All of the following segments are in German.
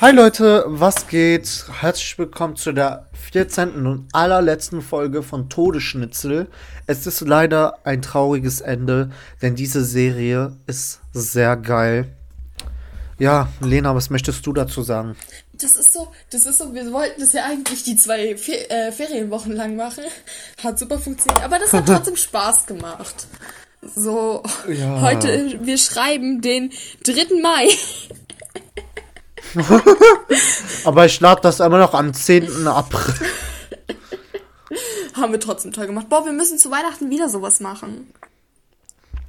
Hi Leute, was geht? Herzlich willkommen zu der 14. und allerletzten Folge von Todesschnitzel. Es ist leider ein trauriges Ende, denn diese Serie ist sehr geil. Ja, Lena, was möchtest du dazu sagen? Das ist so, das ist so, wir wollten das ja eigentlich die zwei Fer äh, Ferienwochen lang machen. Hat super funktioniert, aber das hat trotzdem Spaß gemacht. So, Ja. heute, wir schreiben den 3. Mai. Aber ich lade das immer noch am 10. April. Haben wir trotzdem toll gemacht. Boah, wir müssen zu Weihnachten wieder sowas machen.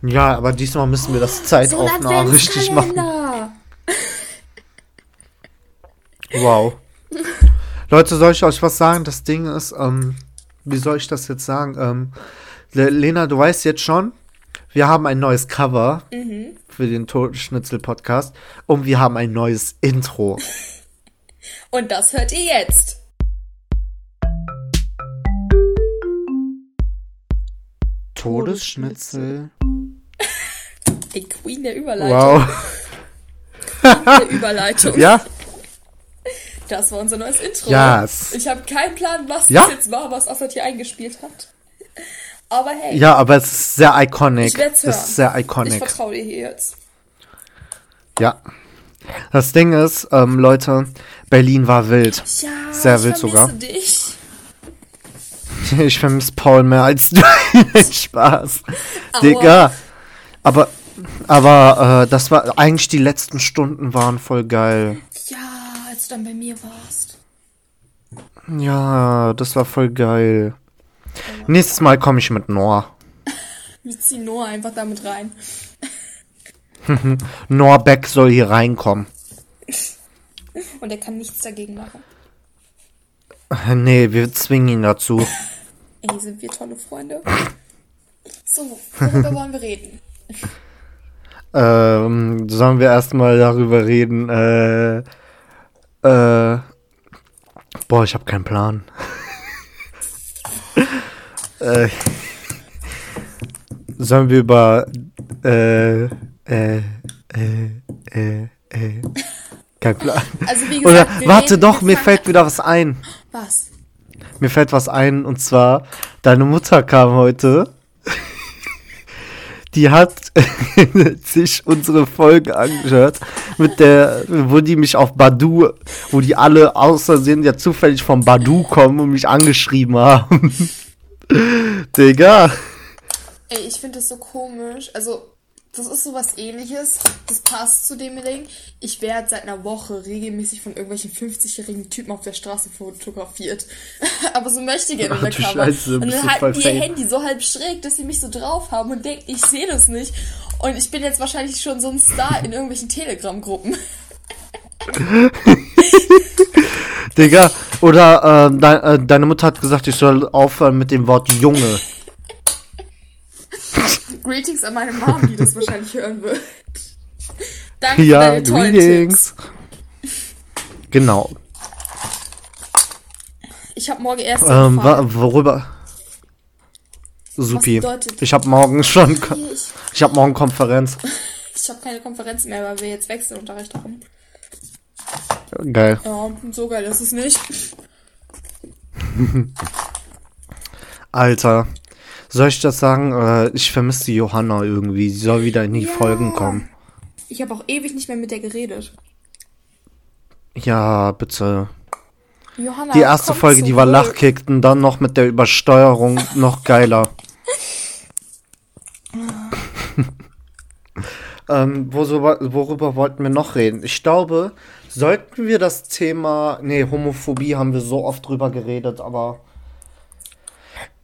Ja, aber diesmal müssen wir das So ein Zeitaufnahme richtig machen. Wow. Leute, soll ich euch was sagen? Das Ding ist, ähm, wie soll ich das jetzt sagen? Ähm, Le Lena, du weißt jetzt schon, wir haben ein neues Cover für den Totschnitzel-Podcast und wir haben ein neues Intro. Und das hört ihr jetzt. Todesschnitzel. Die Queen der Überleitung. Wow. Der Überleitung. Ja? Das war unser neues Intro. Yes. Ich habe keinen Plan, was Ja? das jetzt war, was Offert hier eingespielt hat. Aber hey, Ja, aber es ist sehr iconic. ich hören. Das ist sehr ich iconic. vertraue dir hier jetzt. Ja. Das Ding ist, ähm, Leute, Berlin war wild. Ja, Sehr ich wild sogar. dich. Ich vermisse Paul mehr als du. Spaß. Digga. Aber, aber äh, das war eigentlich die letzten Stunden waren voll geil. Ja, als du dann bei mir warst. Ja, das war voll geil. Nächstes Mal komme ich mit Noah. Wir ziehen Noah einfach damit rein. Noah Beck soll hier reinkommen. Und er kann nichts dagegen machen. Nee, wir zwingen ihn dazu. Ey, sind wir tolle Freunde. So, worüber wollen wir reden? Ähm, sollen wir erstmal darüber reden, äh, äh, boah, ich habe keinen Plan. Äh, sollen wir über, äh, äh, äh, äh, äh, kein Plan. Also wie Oder, gesagt, wir warte doch, mir fällt wieder was ein. Was? Mir fällt was ein, und zwar, deine Mutter kam heute. Die hat sich unsere Folge angehört, mit der, wo die mich auf Badu, wo die alle außersehen ja zufällig vom Badu kommen und mich angeschrieben haben. Digga. Ey, ich finde das so komisch. Also, das ist sowas ähnliches. Das passt zu dem Ding. Ich werde seit einer Woche regelmäßig von irgendwelchen 50-jährigen Typen auf der Straße fotografiert. Aber so möchte ich gerne Ach du undercover. Scheiße, und dann halten die ihr. Handy so halb schräg, dass sie mich so drauf haben und denken, ich sehe das nicht. Und ich bin jetzt wahrscheinlich schon so ein Star in irgendwelchen Telegram-Gruppen. Digga. Oder äh, de äh, deine Mutter hat gesagt, ich soll aufhören mit dem Wort Junge. Greetings an meine Mom, die das wahrscheinlich hören wird. Danke für Ja, deine tollen greetings. Tipps. Genau. Ich habe morgen erst Ähm, worüber? Supi. Ich habe morgen schon. Ich, Ich habe morgen Konferenz. ich habe keine Konferenz mehr, weil wir jetzt Wechselunterricht haben. Geil. Ja, so geil ist es nicht. Alter. Soll ich das sagen? Äh, ich vermisse die Johanna irgendwie. Sie soll wieder in die Ja. Folgen kommen. Ich habe auch ewig nicht mehr mit der geredet. Ja, bitte. Johanna, Die erste Folge, die war zurück. Lachkickt und dann noch mit der Übersteuerung noch geiler. ähm, worüber, worüber wollten wir noch reden? Ich glaube, sollten wir das Thema. Nee, Homophobie haben wir so oft drüber geredet, aber.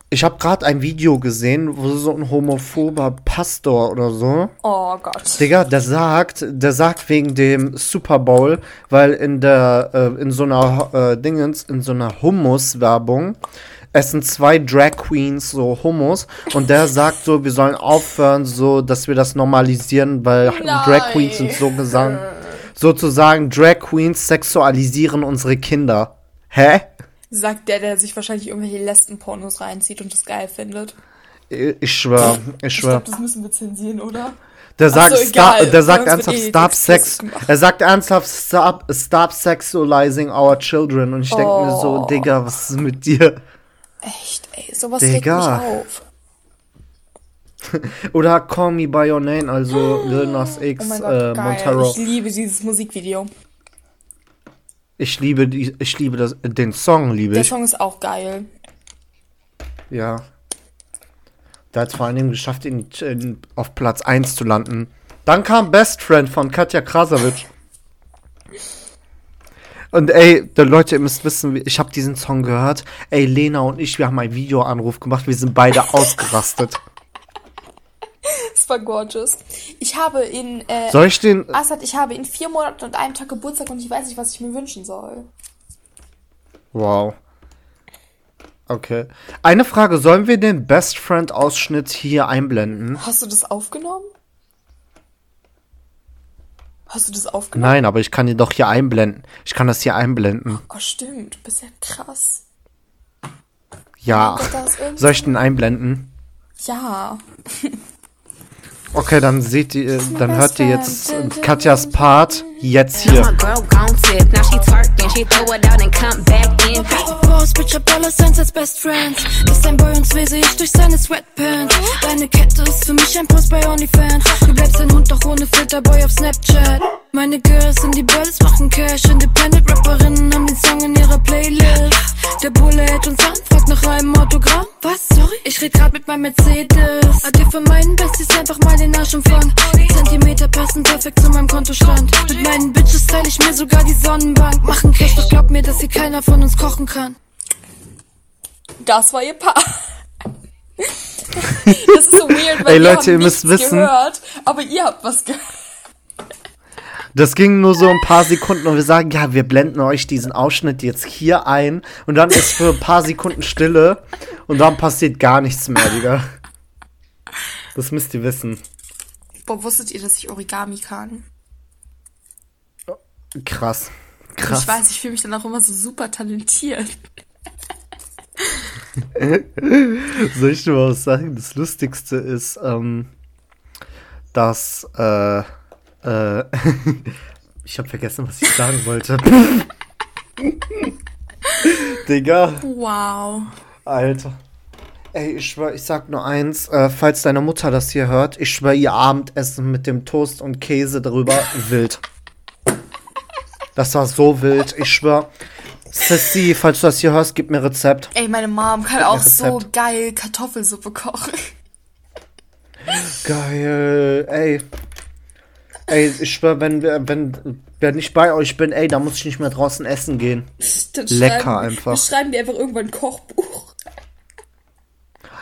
Ich habe gerade ein Video gesehen, wo so ein homophober Pastor oder so. Oh Gott. Digga, der sagt, der sagt wegen dem Super Bowl, weil in der, äh, in so einer äh, Dingens, in so einer Hummus-Werbung essen zwei Drag Queens so Hummus und der sagt so, wir sollen aufhören, so, dass wir das normalisieren, weil Drag Queens sind so gesagt, sozusagen Drag Queens sexualisieren unsere Kinder. Hä? Sagt der, der sich wahrscheinlich irgendwelche Lesben-Pornos reinzieht und das geil findet. Ich schwör, ich Ich schwör. glaube, das müssen wir zensieren, oder? Der sagt, so, egal. der sagt ernsthaft, eh stop sex. Er sagt ernsthaft, stop, stop sexualizing our children. Und ich denke mir so, Oh. Digga, was ist mit dir? Echt, ey, sowas regt mich Digga. auf. Oder Call Me By Your Name, also Lil Nas X, Oh Gott, äh. Montero. Ich liebe dieses Musikvideo. Ich liebe die, ich liebe das, den Song liebe Der ich. Song ist auch geil. Ja. Der hat es vor allen Dingen geschafft, ihn in, auf Platz 1 zu landen. Dann kam Best Friend von Katja Krasavitsch. Und ey, die Leute, ihr müsst wissen, ich habe diesen Song gehört. Ey, Lena und ich, wir haben einen Videoanruf gemacht. Wir sind beide ausgerastet. Das war gorgeous. Ich habe in, äh, Soll ich den. Assad, ich habe in vier Monaten und einem Tag Geburtstag und ich weiß nicht, was ich mir wünschen soll. Wow. Okay. Eine Frage: Sollen wir den Best Friend Ausschnitt hier einblenden? Hast du das aufgenommen? Hast du das aufgenommen? Nein, aber ich kann ihn doch hier einblenden. Ich kann das hier einblenden. Oh, stimmt. Du bist ja krass. Ja. Gott, irgend- Soll ich den einblenden? Ja. Okay, dann seht ihr, dann hört ihr jetzt Katjas Part jetzt My hier. girl gon' tip. Now she twerking. She throw it out and come back in. Boss, Bitch, hab Dollar Signs als Best Friends. Ist dein Boy und lese ich durch seine Sweatpants. Deine Kette ist für mich ein Post bei OnlyFans. Du bleibst ein Hund, doch ohne Filterboy auf Snapchat. Meine Girls sind die Bells, machen Cash. Independent Rapperinnen haben den Song in ihrer Playlist. Der Bulle hält uns an, fragt nach einem Autogramm. Was? Sorry? Ich red grad mit meinem Mercedes. Adieu von meinen Besties, einfach mal den Arsch umfangen. Die Zentimeter passen perfekt zu meinem Kontostand. Mit meinen Bitches teile ich mir sogar die Sonnenbank. Machen Cash, doch glaub mir, dass hier keiner von uns kochen kann. Das war ihr Paar. Das ist so weird, weil Ey, Leute, ihr müsst wissen- gehört, aber ihr habt was gehört. Das ging nur so ein paar Sekunden und wir sagen, ja, wir blenden euch diesen Ausschnitt jetzt hier ein und dann ist für ein paar Sekunden Stille und dann passiert gar nichts mehr, Digga. Das müsst ihr wissen. Boah, wusstet ihr, dass ich Origami kann? Krass. Krass. Ich weiß, ich fühle mich dann auch immer so super talentiert. Soll ich dir mal was sagen? Das Lustigste ist, ähm, dass, äh, äh, ich habe vergessen, was ich sagen wollte. Digga, Wow. Alter. Ey, ich schwör, ich sag nur eins, äh, falls deine Mutter das hier hört, ich schwör, ihr Abendessen mit dem Toast und Käse drüber, wild. Das war so wild, ich schwör. Sissy, falls du das hier hörst, gib mir Rezept. Ey, meine Mom kann auch so geil Kartoffelsuppe kochen. Geil, ey. Ey, ich schwör, wenn, wir- wenn, wenn ich bei euch bin, ey, da muss ich nicht mehr draußen essen gehen. Dann Lecker schreiben, einfach. Wir schreiben dir einfach irgendwann ein Kochbuch.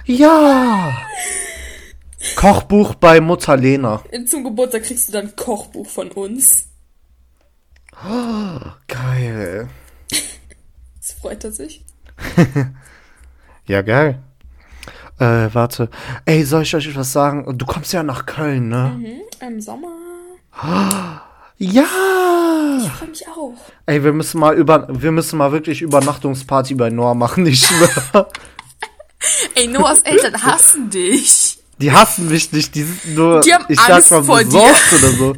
Ja! Kochbuch bei Mutter Lena. Zum Geburtstag kriegst du dann ein Kochbuch von uns. Geil. Das freut er sich. Ja, geil. Äh, warte. Ey, soll ich euch was sagen? Du kommst ja nach Köln, ne? Im Sommer. Ja! Ich freue mich auch. Ey, wir müssen mal über, wir müssen mal wirklich Übernachtungsparty bei Noah machen, ich schwör. Ey, Noahs Eltern hassen dich. Die hassen mich nicht, die sind nur, Die haben ich Angst sag mal, vor dir. besorgt oder so.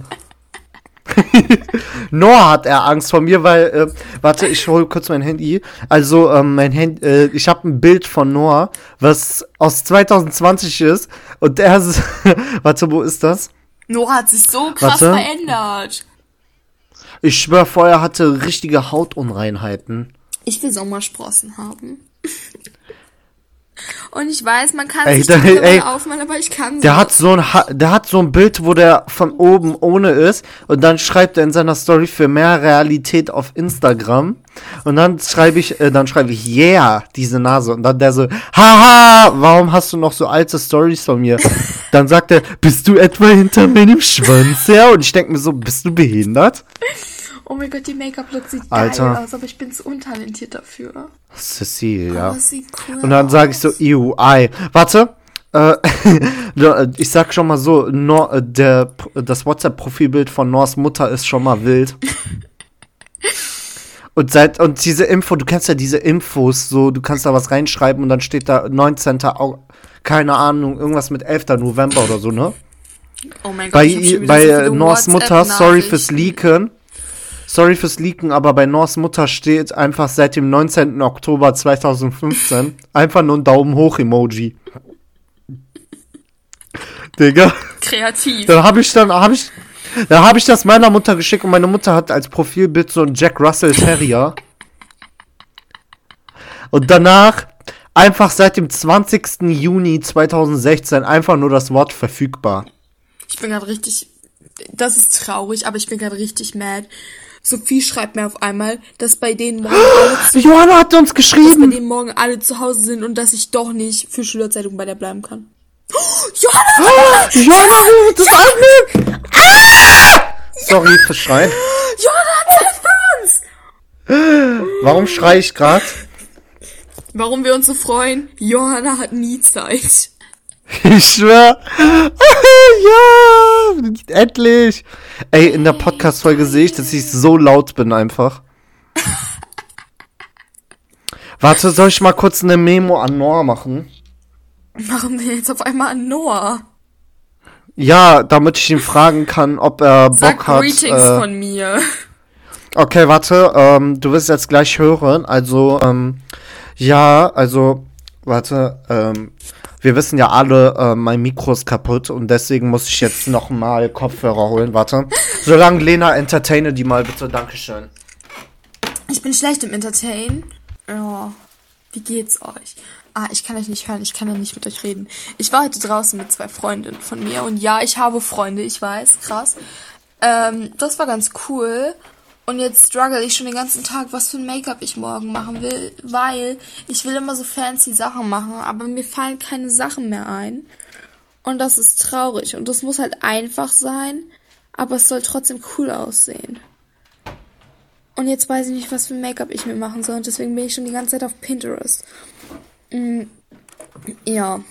Noah hat er Angst vor mir, weil, äh, warte, ich hole kurz mein Handy. Also, ähm, mein Handy, äh, ich habe ein Bild von Noah, was aus 2020 ist. Und der ist, warte, wo ist das? Noah hat sich so krass Warte. verändert. Ich schwör, vorher hatte richtige Hautunreinheiten. Ich will Sommersprossen haben. Und ich weiß, man kann Ey, sich da- ey, aufmalen, aber ich kann Der so. hat so ein, Ha- der hat so ein Bild, wo der von oben ohne ist und dann schreibt er in seiner Story für mehr Realität auf Instagram und dann schreibe ich, äh, dann schreibe ich, yeah, diese Nase und dann der so, haha, warum hast du noch so alte Stories von mir? dann sagt er, bist du etwa hinter meinem Schwanz her? Und ich denke mir so, bist du behindert? Oh mein Gott, die Make-up-Look sieht Alter. geil aus, aber ich bin zu untalentiert dafür. Sissy, ja. Sieht cool Und dann sage ich so, ew, ei. Warte. Äh, ich sag schon mal so, Nor, der, das WhatsApp-Profilbild von Nors Mutter ist schon mal wild. Und seit, und diese Info, du kennst ja diese Infos, so, du kannst da was reinschreiben und dann steht da 19. Au keine Ahnung, irgendwas mit 11. November oder so, ne? Oh mein Gott, Bei, ich hab schon bei so Norths Mutter, sorry fürs. Leaken. Sorry fürs Leaken, aber bei Norths Mutter steht einfach seit dem 19. Oktober 2015 einfach nur ein Daumen hoch Emoji. Digga. Kreativ. Dann habe ich dann habe ich dann habe ich das meiner Mutter geschickt und meine Mutter hat als Profilbild so einen Jack Russell Terrier. Und danach einfach seit dem 20. Juni 2016 einfach nur das Wort verfügbar. Ich bin gerade richtig. Das ist traurig, aber ich bin gerade richtig mad. Sophie schreibt mir auf einmal, dass bei denen morgen alle zu, Johanna hat uns dass bei geschrieben. denen morgen alle zu Hause sind und dass ich doch nicht für Schülerzeitung bei der bleiben kann. Oh, Johanna! Johanna will das aufnehmen. Ah! Sorry fürs Schreien. Johanna hat Zeit für uns! Warum schrei ich gerade? Warum wir uns so freuen? Johanna hat nie Zeit. Ich schwör. ja, endlich. Ey, in der Podcast-Folge sehe ich, dass ich so laut bin einfach. Warte, soll ich mal kurz eine Memo an Noah machen? Machen wir jetzt auf einmal an Noah. Ja, damit ich ihn fragen kann, ob er Bock Sag hat. Greetings Äh, von mir. okay, warte, ähm, du wirst jetzt gleich hören. Also, ähm, ja, also, warte, ähm, wir wissen ja alle, äh, mein Mikro ist kaputt und deswegen muss ich jetzt nochmal Kopfhörer holen. Warte. Solange Lena entertaine die mal bitte. Dankeschön. Ich bin schlecht im Entertain. Ja. Wie geht's euch? Ah, ich kann euch nicht hören, ich kann ja nicht mit euch reden. Ich war heute draußen mit zwei Freundinnen von mir und ja, ich habe Freunde, ich weiß, krass. Ähm, das war ganz cool. Und jetzt struggle ich schon den ganzen Tag, was für ein Make-up ich morgen machen will, weil ich will immer so fancy Sachen machen, aber mir fallen keine Sachen mehr ein. Und das ist traurig. Und das muss halt einfach sein, aber es soll trotzdem cool aussehen. Und jetzt weiß ich nicht, was für ein Make-up ich mir machen soll. Und deswegen bin ich schon die ganze Zeit auf Pinterest. Mm, ja.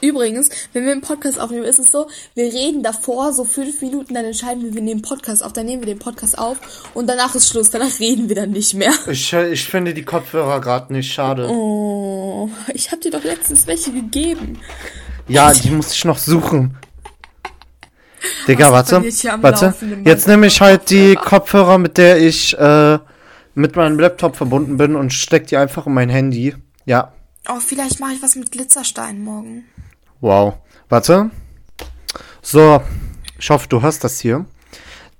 Übrigens, wenn wir einen Podcast aufnehmen, ist es so, wir reden davor so fünf Minuten, dann entscheiden wir, wir nehmen Podcast auf, dann nehmen wir den Podcast auf und danach ist Schluss, danach reden wir dann nicht mehr. Ich, ich finde die Kopfhörer gerade nicht schade. Oh, ich hab dir doch letztens welche gegeben. Ja, die muss ich noch suchen. Digga, warte. Warte. Jetzt nehme ich halt die Kopfhörer? Kopfhörer, mit der ich äh, mit meinem Laptop verbunden bin und steck die einfach in mein Handy. Ja. Oh, vielleicht mache ich was mit Glitzerstein morgen. Wow. Warte. So. Ich hoffe, du hörst das hier.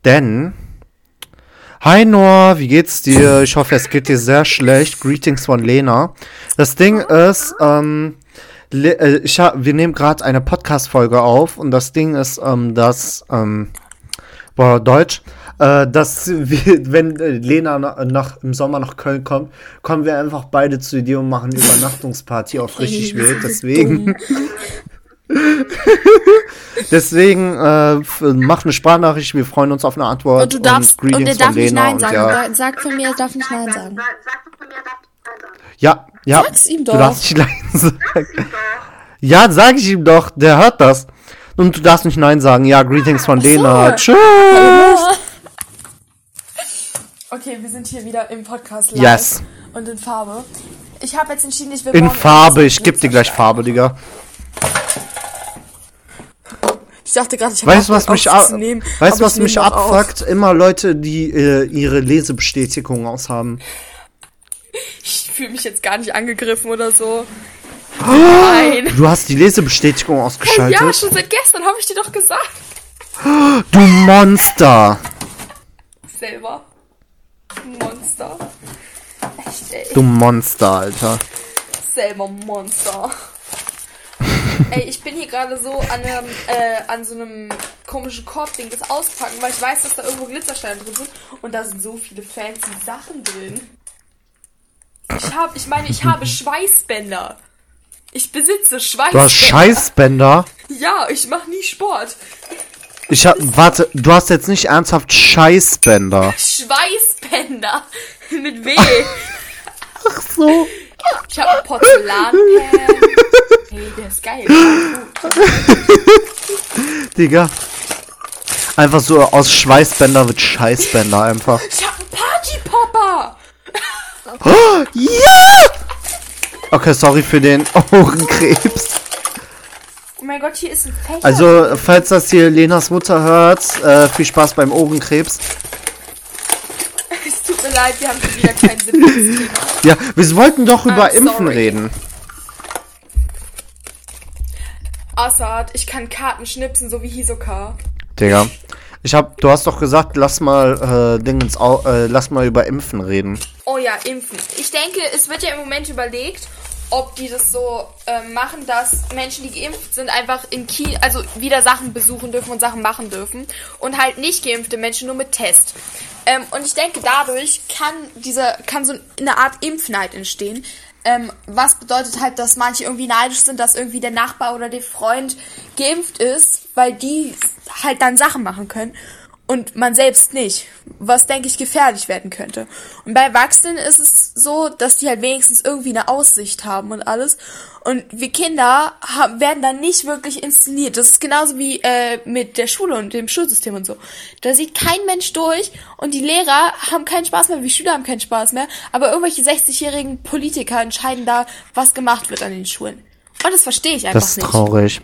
Denn. Hi Noah, wie geht's dir? Ich hoffe, es geht dir sehr schlecht. Greetings von Lena. Das Ding ist, ähm, äh, ich hab, wir nehmen gerade eine Podcast-Folge auf und das Ding ist, ähm, dass, ähm, boah, Deutsch, äh, dass wir, wenn äh, Lena nach, nach, im Sommer nach Köln kommt, kommen wir einfach beide zu dir und machen Übernachtungsparty auf richtig wild. Deswegen. Deswegen äh, mach eine Sprachnachricht, wir freuen uns auf eine Antwort. Und du darfst, und, Greetings der darf nicht Nein und sagen. ja. Sag von mir, er darf nicht Nein sagen. Ja, ja. Sag's ihm Du doch. darfst nicht Nein sagen. Ja, sag ich ihm doch, der hört das. Und du darfst nicht Nein sagen. Ja, Greetings von Lena. Tschüss. Okay, wir sind hier wieder im Podcast live Yes. und in Farbe. Ich habe jetzt entschieden, ich will In Farbe, ich geb dir gleich Farbe, Digga. Ich dachte gerade, ich habe Weißt du, was mich, ab, aufzunehmen, weißt, aber was ich mich abfuckt? Immer Leute, die äh, ihre Lesebestätigung aushaben. Ich fühle mich jetzt gar nicht angegriffen oder so. Nein. Du hast die Lesebestätigung ausgeschaltet. Ja, schon seit gestern habe ich dir doch gesagt. Du Monster. Selber. Monster. Echt, ey. Du Monster, Alter. Selber Monster. Ey, ich bin hier gerade so an, einem, äh, an so einem komischen Korbding das auspacken, weil ich weiß, dass da irgendwo Glitzersteine drin sind und da sind so viele fancy Sachen drin. Ich habe, ich meine, ich habe Schweißbänder. Ich besitze Schweißbänder. Du hast Scheißbänder. Ja, ich mache nie Sport. Ich hab, warte, du hast jetzt nicht ernsthaft Scheißbänder. Schweißbänder. Mit W. Ach so. Ich habe Porzellanpan. Hey, der ist geil. Digga. Einfach so aus Schweißbänder wird Scheißbänder einfach. Ich habe einen Partypopper. Ja! Okay, sorry für den Ohrenkrebs. Mein Gott, hier ist ein Fächer. Also, falls das hier Lenas Mutter hört, äh, viel Spaß beim Ohrenkrebs. es tut mir leid, wir haben schon wieder keinen Sinn. Ja, wir wollten doch über I'm Impfen sorry. reden. Assad, ich kann Karten schnipsen, so wie Hisoka. Digga. Ich hab, du hast doch gesagt, lass mal, äh, Dingens, äh, lass mal über Impfen reden. Oh ja, impfen. Ich denke, es wird ja im Moment überlegt, ob die das so ähm, machen, dass Menschen, die geimpft sind, einfach in Ki also wieder Sachen besuchen dürfen und Sachen machen dürfen und halt nicht geimpfte Menschen nur mit Test. Ähm, und ich denke, dadurch kann dieser kann so eine Art Impfneid entstehen. Ähm, was bedeutet halt, dass manche irgendwie neidisch sind, dass irgendwie der Nachbar oder der Freund geimpft ist, weil die halt dann Sachen machen können und man selbst nicht, was denke ich gefährlich werden könnte. Und bei Erwachsenen ist es so, dass die halt wenigstens irgendwie eine Aussicht haben und alles. Und wir Kinder haben, werden dann nicht wirklich inszeniert. Das ist genauso wie äh, mit der Schule und dem Schulsystem und so. Da sieht kein Mensch durch und die Lehrer haben keinen Spaß mehr, die Schüler haben keinen Spaß mehr. Aber irgendwelche 60-jährigen Politiker entscheiden da, was gemacht wird an den Schulen. Und das verstehe ich einfach Das ist nicht. traurig.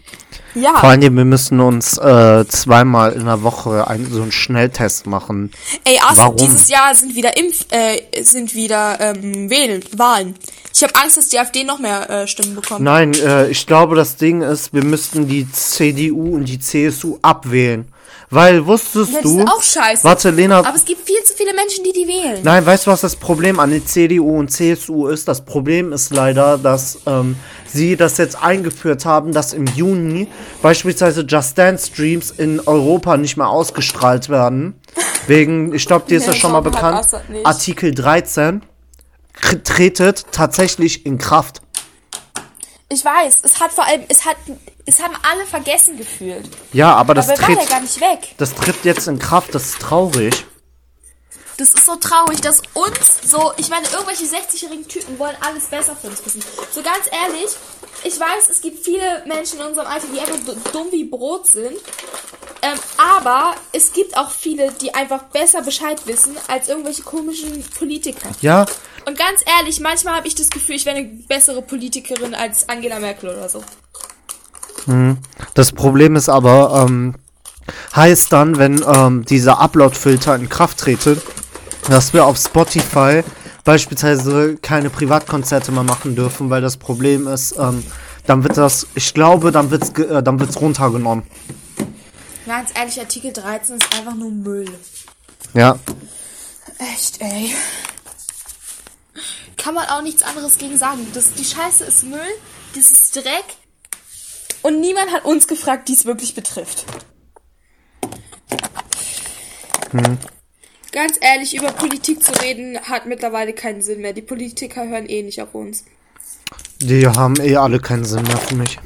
Ja. Vor allem, wir müssen uns äh, zweimal in der Woche ein, so einen Schnelltest machen. Ey, Asa, Warum? dieses Jahr sind wieder Impf, äh, sind wieder ähm, Wählen, Wahlen. Ich habe Angst, dass die AfD noch mehr äh, Stimmen bekommt. Nein, äh, ich glaube, das Ding ist, wir müssten die CDU und die CSU abwählen. Weil, wusstest Ja, die du... sind auch scheiße. Warte, Lena... Aber es gibt viel zu viele Menschen, die die wählen. Nein, weißt du, was das Problem an der CDU und CSU ist? Das Problem ist leider, dass ähm, sie das jetzt eingeführt haben, dass im Juni beispielsweise Just Dance Streams in Europa nicht mehr ausgestrahlt werden. Wegen, ich glaube, dir ist das schon mal bekannt. Artikel 13 k- tretet tatsächlich in Kraft. Ich weiß, es hat vor allem, es hat, es haben alle vergessen gefühlt. Ja, aber das Aber war tritt, ja gar nicht weg. das tritt jetzt in Kraft. Das ist traurig. Das ist so traurig, dass uns so, ich meine, irgendwelche 60-jährigen Typen wollen alles besser für uns wissen. So ganz ehrlich, ich weiß, es gibt viele Menschen in unserem Alter, die einfach so dumm wie Brot sind. Ähm, aber es gibt auch viele, die einfach besser Bescheid wissen als irgendwelche komischen Politiker. Ja, Und ganz ehrlich, manchmal habe ich das Gefühl, ich wäre eine bessere Politikerin als Angela Merkel oder so. Das Problem ist aber, ähm, heißt dann, wenn ähm, dieser Upload-Filter in Kraft trete, dass wir auf Spotify beispielsweise keine Privatkonzerte mehr machen dürfen, weil das Problem ist, ähm, dann wird das, ich glaube, dann wird's, ge- äh, dann wird's runtergenommen. Ganz ehrlich, Artikel 13 ist einfach nur Müll. Ja, Echt, ey. Kann man auch nichts anderes gegen sagen. Das, die Scheiße ist Müll, das ist Dreck. Und niemand hat uns gefragt, die es wirklich betrifft. Ganz ehrlich, über Politik zu reden, hat mittlerweile keinen Sinn mehr. Die Politiker hören eh nicht auf uns. die haben eh alle keinen Sinn mehr für mich.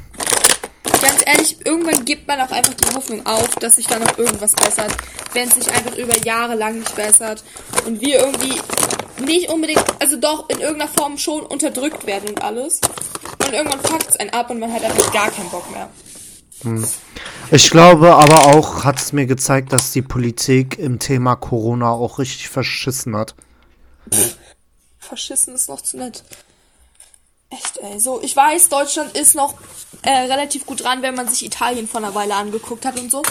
Ganz ehrlich, irgendwann gibt man auch einfach die Hoffnung auf, dass sich da noch irgendwas bessert, wenn es sich einfach über Jahre lang nicht bessert und wir irgendwie nicht unbedingt, also doch in irgendeiner Form schon unterdrückt werden und alles. Und irgendwann fuckt es einen ab und man hat einfach gar keinen Bock mehr. Ich glaube aber auch, hat es mir gezeigt, dass die Politik im Thema Corona auch richtig verschissen hat. Verschissen ist noch zu nett. Echt, ey. So, ich weiß, Deutschland ist noch äh, relativ gut dran, wenn man sich Italien vor einer Weile angeguckt hat und so.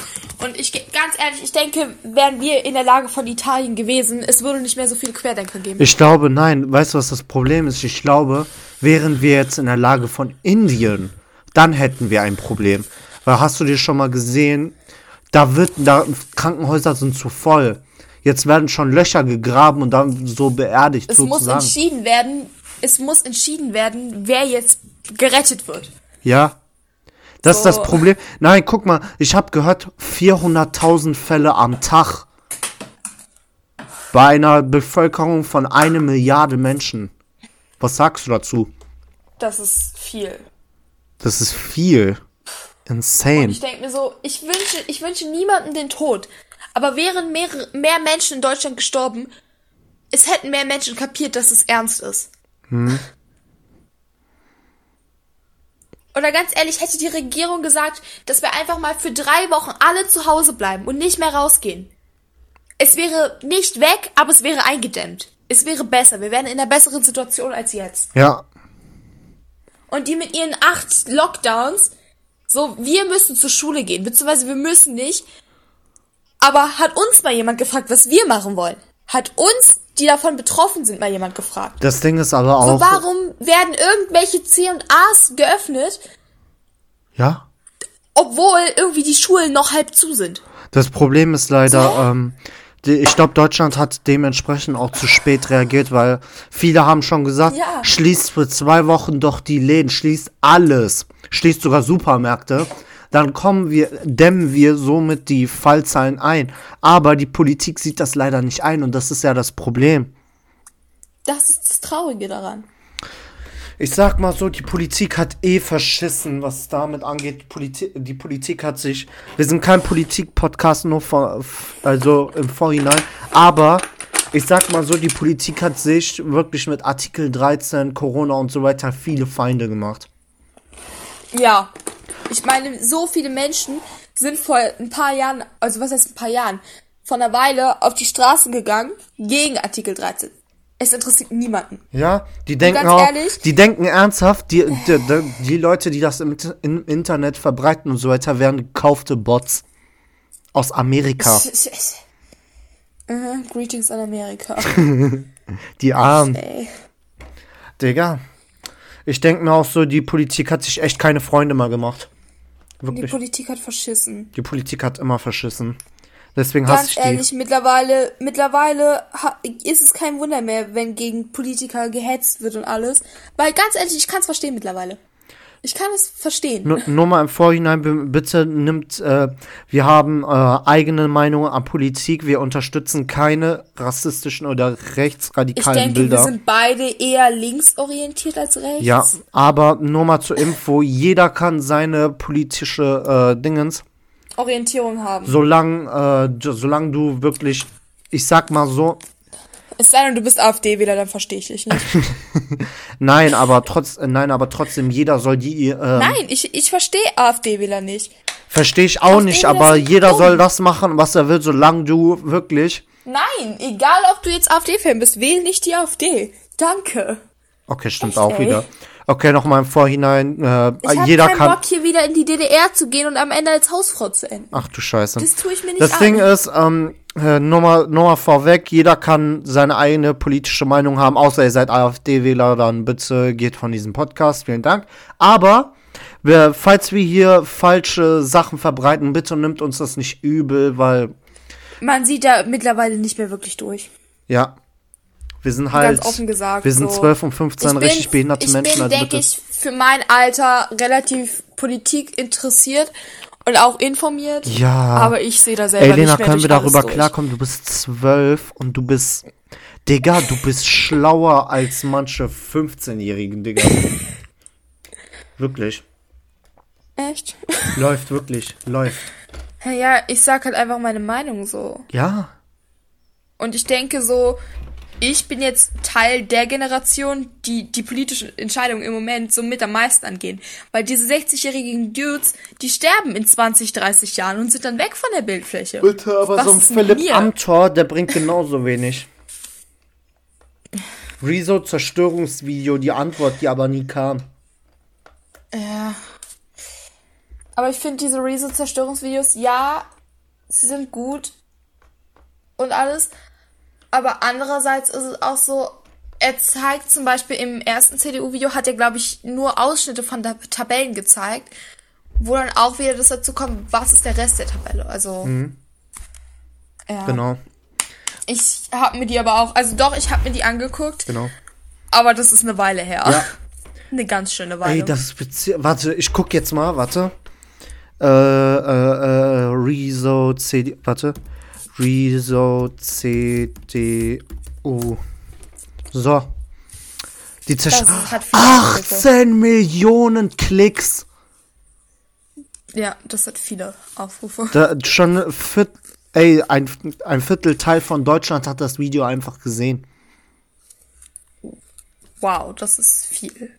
Und ich, ganz ehrlich, ich denke, wären wir in der Lage von Italien gewesen, es würde nicht mehr so viele Querdenker geben. Ich glaube, nein, weißt du, was das Problem ist? Ich glaube, wären wir jetzt in der Lage von Indien, dann hätten wir ein Problem. Weil hast du dir schon mal gesehen, da wird, da Krankenhäuser sind zu voll. Jetzt werden schon Löcher gegraben und dann so beerdigt Es muss sozusagen. entschieden werden, es muss entschieden werden, wer jetzt gerettet wird. Ja. Das So. ist das Problem. Nein, guck mal, ich habe gehört, 400.000 Fälle am Tag. Bei einer Bevölkerung von eine Milliarde Menschen. Was sagst du dazu? Das ist viel. Das ist viel. Insane. Ich denke mir so, ich wünsche, ich wünsche niemandem den Tod. Aber wären mehr, mehr Menschen in Deutschland gestorben, es hätten mehr Menschen kapiert, dass es ernst ist. Oder ganz ehrlich, hätte die Regierung gesagt, dass wir einfach mal für drei Wochen alle zu Hause bleiben und nicht mehr rausgehen. Es wäre nicht weg, aber es wäre eingedämmt. Es wäre besser. Wir wären in einer besseren Situation als jetzt. Ja. Und die mit ihren acht Lockdowns So, wir müssen zur Schule gehen, beziehungsweise wir müssen nicht. Aber hat uns mal jemand gefragt, was wir machen wollen? Hat uns, die davon betroffen sind, mal jemand gefragt? Das Ding ist aber So, auch. warum werden irgendwelche C und A's geöffnet, Ja? obwohl irgendwie die Schulen noch halb zu sind? Das Problem ist leider, So? ähm, ich glaube, Deutschland hat dementsprechend auch zu spät reagiert, weil viele haben schon gesagt, Ja. schließt für zwei Wochen doch die Läden, schließt alles, schließt sogar Supermärkte. Dann kommen wir, dämmen wir somit die Fallzahlen ein. Aber die Politik sieht das leider nicht ein und das ist ja das Problem. Das ist das Traurige daran. Ich sag mal so, die Politik hat eh verschissen, was damit angeht. Die Politik, die Politik hat sich. Wir sind kein Politik-Podcast, nur vor, also im Vorhinein. Aber ich sag mal so, die Politik hat sich wirklich mit Artikel 13, Corona und so weiter viele Feinde gemacht. Ja. Ich meine, so viele Menschen sind vor ein paar Jahren, also was heißt ein paar Jahren, vor einer Weile auf die Straßen gegangen gegen Artikel 13. Es interessiert niemanden. Ja, die denken ganz auch, ehrlich? die denken ernsthaft, die, die, die, die Leute, die das im, im Internet verbreiten und so weiter, wären gekaufte Bots aus Amerika. Mhm, Greetings an Amerika. Die Armen. Ey. Digga. Ich denke mir auch so, die Politik hat sich echt keine Freunde mehr gemacht. Die Wirklich. Politik hat verschissen. Die Politik hat immer verschissen. Deswegen hasse Ganz ich die. ehrlich, mittlerweile, mittlerweile ist es kein Wunder mehr, wenn gegen Politiker gehetzt wird und alles. Weil ganz ehrlich, ich kann es verstehen mittlerweile. Ich kann es verstehen. Nur, nur mal im Vorhinein, bitte nimmt, äh, wir haben äh, eigene Meinungen an Politik, wir unterstützen keine rassistischen oder ich rechtsradikalen denke, Bilder. wir sind beide eher linksorientiert als rechts. Ja, aber nur mal zur Info, jeder kann seine politische äh, Dingens, Orientierung haben. solange äh, solang du wirklich, ich sag mal so, Es sei denn, du bist AfD-Wähler, dann verstehe ich dich nicht. nein, aber trotz, äh, nein, aber trotzdem, jeder soll die, äh, Nein, ich, ich verstehe AfD-Wähler nicht. verstehe ich auch Auf nicht, aber jeder dumm. soll das machen, was er will, solange du wirklich, Nein, egal ob du jetzt AfD-Fan bist, wähl nicht die AfD. Danke. okay, stimmt Echt, auch ey? wieder. Okay, nochmal im Vorhinein, äh, Ich habe jeder keinen kann, Bock, hier wieder in die DDR zu gehen und am Ende als Hausfrau zu enden. ach du Scheiße. Das tue ich mir nicht Das an. Ding ist, ähm, äh, nur, mal, nur mal vorweg, jeder kann seine eigene politische Meinung haben, außer ihr seid AfD-Wähler, dann bitte geht von diesem Podcast, vielen Dank. Aber, wer, falls wir hier falsche Sachen verbreiten, bitte nimmt uns das nicht übel, weil, Man sieht da mittlerweile nicht mehr wirklich durch. ja, wir sind halt, offen gesagt, wir sind so. 12 und 15 richtig behinderte ich Menschen, bin, also denke bitte. ich, für mein Alter relativ Politik interessiert und auch informiert. Ja. Aber ich sehe da selber Ey, Lena, nicht mehr können wir darüber durch. klarkommen? Du bist zwölf und du bist. Digga, du bist schlauer als manche 15-Jährigen, Digga. wirklich. Echt? Läuft wirklich. Läuft. Ja, ich sag halt einfach meine Meinung so. Ja. Und ich denke so, ich bin jetzt Teil der Generation, die die politischen Entscheidungen im Moment so mit am meisten angehen. Weil diese 60-jährigen Dudes, die sterben in 20, 30 Jahren und sind dann weg von der Bildfläche. Bitte, aber Was so ein Philipp mir? Amthor, der bringt genauso wenig. Rezo Zerstörungsvideo, die Antwort, die aber nie kam. Ja. Aber ich finde diese Rezo-Zerstörungsvideos, ja, sie sind gut und alles. Aber andererseits ist es auch so, er zeigt zum Beispiel im ersten CDU-Video, hat er, glaube ich, nur Ausschnitte von der Tabellen gezeigt, wo dann auch wieder das dazu kommt, was ist der Rest der Tabelle. Also, ja. Genau, Ich habe mir die aber auch, also doch, ich habe mir die angeguckt, genau. aber das ist eine Weile her. Ja. Eine ganz schöne Weile. Ey, das ist Warte, ich guck jetzt mal, warte. Äh, äh, äh, Rezo CD. Warte. Rezo CDU. So. Die Aufrufe. 18 Millionen Klicks. Ja, das hat viele Aufrufe. Da, schon viert, ey, ein, ein Viertelteil von Deutschland hat das Video einfach gesehen. Wow, das ist viel.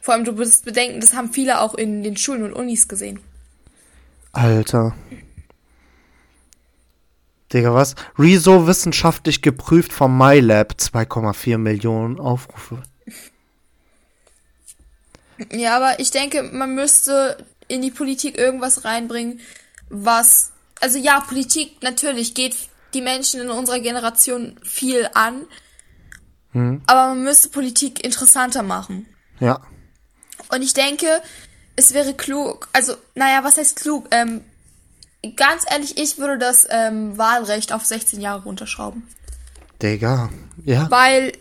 Vor allem, du musst bedenken, das haben viele auch in den Schulen und Unis gesehen. Alter. Digga, was? Rezo wissenschaftlich geprüft vom MyLab. 2,4 Millionen Aufrufe. Ja, aber ich denke, man müsste in die Politik irgendwas reinbringen, was. Also ja, Politik natürlich geht die Menschen in unserer Generation viel an. Aber man müsste Politik interessanter machen. Ja. Und ich denke, es wäre klug, also, naja, was heißt klug? Ähm, ganz ehrlich, ich würde das ähm, Wahlrecht auf 16 Jahre runterschrauben. Digga. Ja. Weil,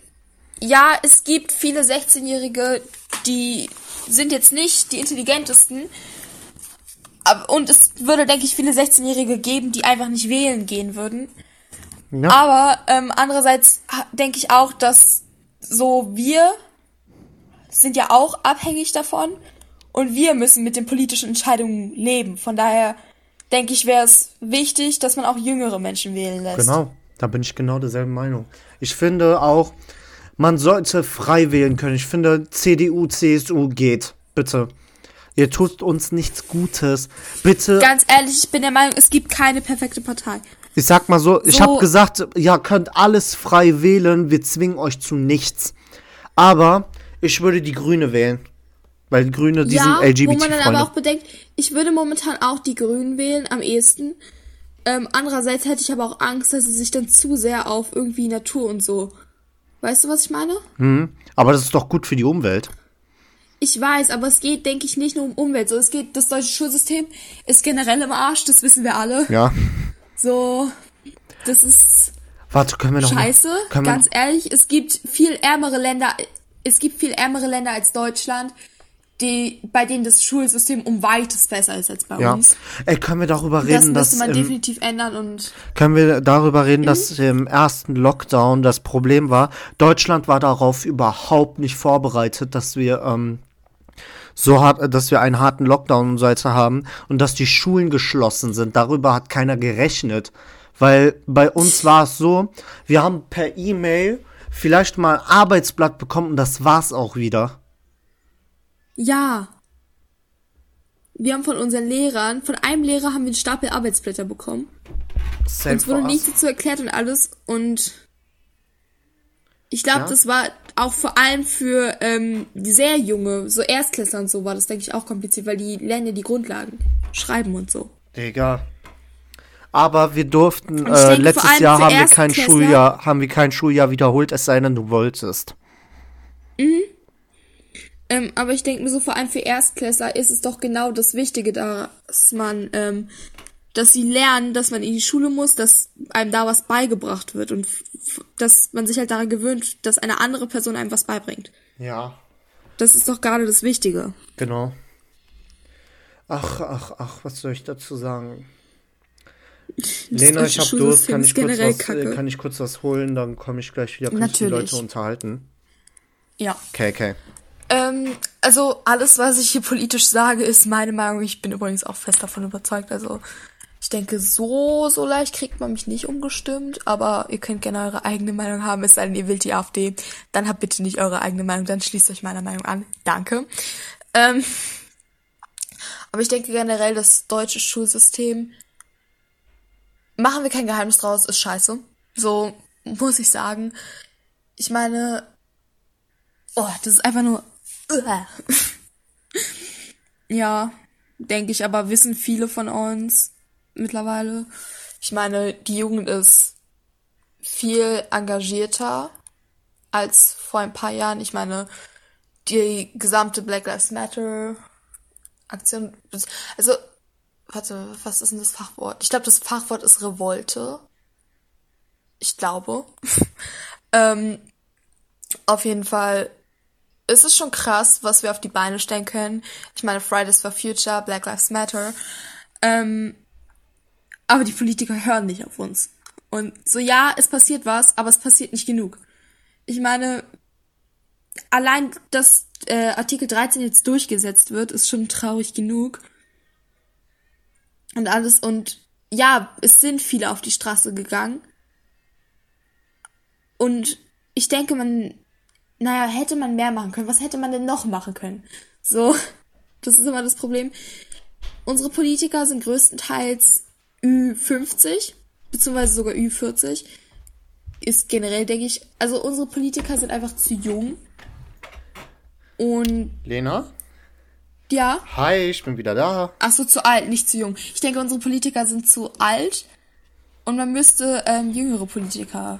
ja, es gibt viele 16-Jährige, die sind jetzt nicht die intelligentesten. Und es würde, denke ich, viele 16-Jährige geben, die einfach nicht wählen gehen würden. ja. Aber ähm, andererseits denke ich auch, dass so wir sind ja auch abhängig davon und wir müssen mit den politischen Entscheidungen leben. Von daher denke ich, wäre es wichtig, dass man auch jüngere Menschen wählen lässt. Genau, da bin ich genau derselben Meinung. Ich finde auch, man sollte frei wählen können. Ich finde, CDU, CSU geht. Bitte. Ihr tut uns nichts Gutes. Bitte. Ganz ehrlich, ich bin der Meinung, es gibt keine perfekte Partei. Ich sag mal so, ich So- habe gesagt, ja, könnt alles frei wählen. Wir zwingen euch zu nichts. Aber ich würde die Grüne wählen. Weil Grüne, die ja, sind wo man dann aber auch bedenkt, ich würde momentan auch die Grünen wählen, am ehesten. Ähm, andererseits hätte ich aber auch Angst, dass sie sich dann zu sehr auf irgendwie Natur und so. Weißt du, was ich meine? Aber das ist doch gut für die Umwelt. Ich weiß, aber es geht, denke ich, nicht nur um Umwelt. So, es geht, das deutsche Schulsystem ist generell im Arsch, das wissen wir alle. Ja. So, das ist Warte, können wir noch scheiße. Mal, Ganz ehrlich, es gibt viel ärmere Länder, es gibt viel ärmere Länder als Deutschland, die, bei denen das Schulsystem um weites besser ist als bei ja. uns. Ey, können wir darüber Das reden, müsste dass man im, definitiv ändern und können wir darüber reden, Mhm. dass im ersten Lockdown das Problem war, Deutschland war darauf überhaupt nicht vorbereitet, dass wir ähm, so hart, dass wir einen harten Lockdown und so weiter haben und dass die Schulen geschlossen sind. Darüber hat keiner gerechnet, weil bei uns war es so, wir haben per E-Mail vielleicht mal Arbeitsblatt bekommen und das war's auch wieder. Ja. Wir haben von unseren Lehrern, von einem Lehrer haben wir einen Stapel Arbeitsblätter bekommen. Same Uns wurde nichts dazu erklärt und alles. Und ich glaube, Ja. das war auch vor allem für ähm, sehr junge, so Erstklässler und so war das, denke ich, auch kompliziert, weil die lernen ja die Grundlagen. Schreiben und so. Digga. Aber wir durften, äh, denke, letztes Jahr haben wir kein Schuljahr, haben wir kein Schuljahr wiederholt, es sei denn, du wolltest. Ähm, aber ich denke mir so, vor allem für Erstklässler ist es doch genau das Wichtige, dass man, ähm, dass sie lernen, dass man in die Schule muss, dass einem da was beigebracht wird und dass man sich halt daran gewöhnt, dass eine andere Person einem was beibringt. Ja, Das ist doch gerade das Wichtige. genau. Ach, ach, ach, was soll ich dazu sagen? Lena, deutsche ich hab Durst, kann ich, kurz was, äh, kacke. kann ich kurz was holen, dann komme ich gleich wieder, kann ich die Natürlich. Leute unterhalten. Ja. Okay, okay. Ähm, also alles, was ich hier politisch sage, ist meine Meinung. Ich bin übrigens auch fest davon überzeugt. Also ich denke, so, so leicht kriegt man mich nicht umgestimmt, aber ihr könnt gerne eure eigene Meinung haben, es sei denn, ihr wählt die AfD. Dann habt bitte nicht eure eigene Meinung, dann schließt euch meiner Meinung an. Danke. Ähm, aber ich denke generell, das deutsche Schulsystem, machen wir kein Geheimnis draus, ist scheiße. So muss ich sagen. Ich meine, Oh, das ist einfach nur. Ja, denke ich, aber wissen viele von uns mittlerweile. Ich meine, die Jugend ist viel engagierter als vor ein paar Jahren. Ich meine, die gesamte Black Lives Matter Aktion. Also, warte, was ist denn das Fachwort? Ich glaube, das Fachwort ist Revolte. Ich glaube. ähm, auf jeden Fall es ist schon krass, was wir auf die Beine stellen können. Ich meine, Fridays for Future, Black Lives Matter. Ähm, aber die Politiker hören nicht auf uns. Und so, ja, es passiert was, aber es passiert nicht genug. Ich meine, allein, dass äh, Artikel 13 jetzt durchgesetzt wird, ist schon traurig genug. Und alles. Und ja, es sind viele auf die Straße gegangen. Und ich denke, man naja, hätte man mehr machen können. Was hätte man denn noch machen können? So, das ist immer das Problem. Unsere Politiker sind größtenteils Ü50, beziehungsweise sogar Ü40. Ist generell, denke ich, also unsere Politiker sind einfach zu jung. Und Lena? Ja. Hi, ich bin wieder da. Ach so, zu alt, nicht zu jung. Ich denke, unsere Politiker sind zu alt und man müsste ähm, jüngere Politiker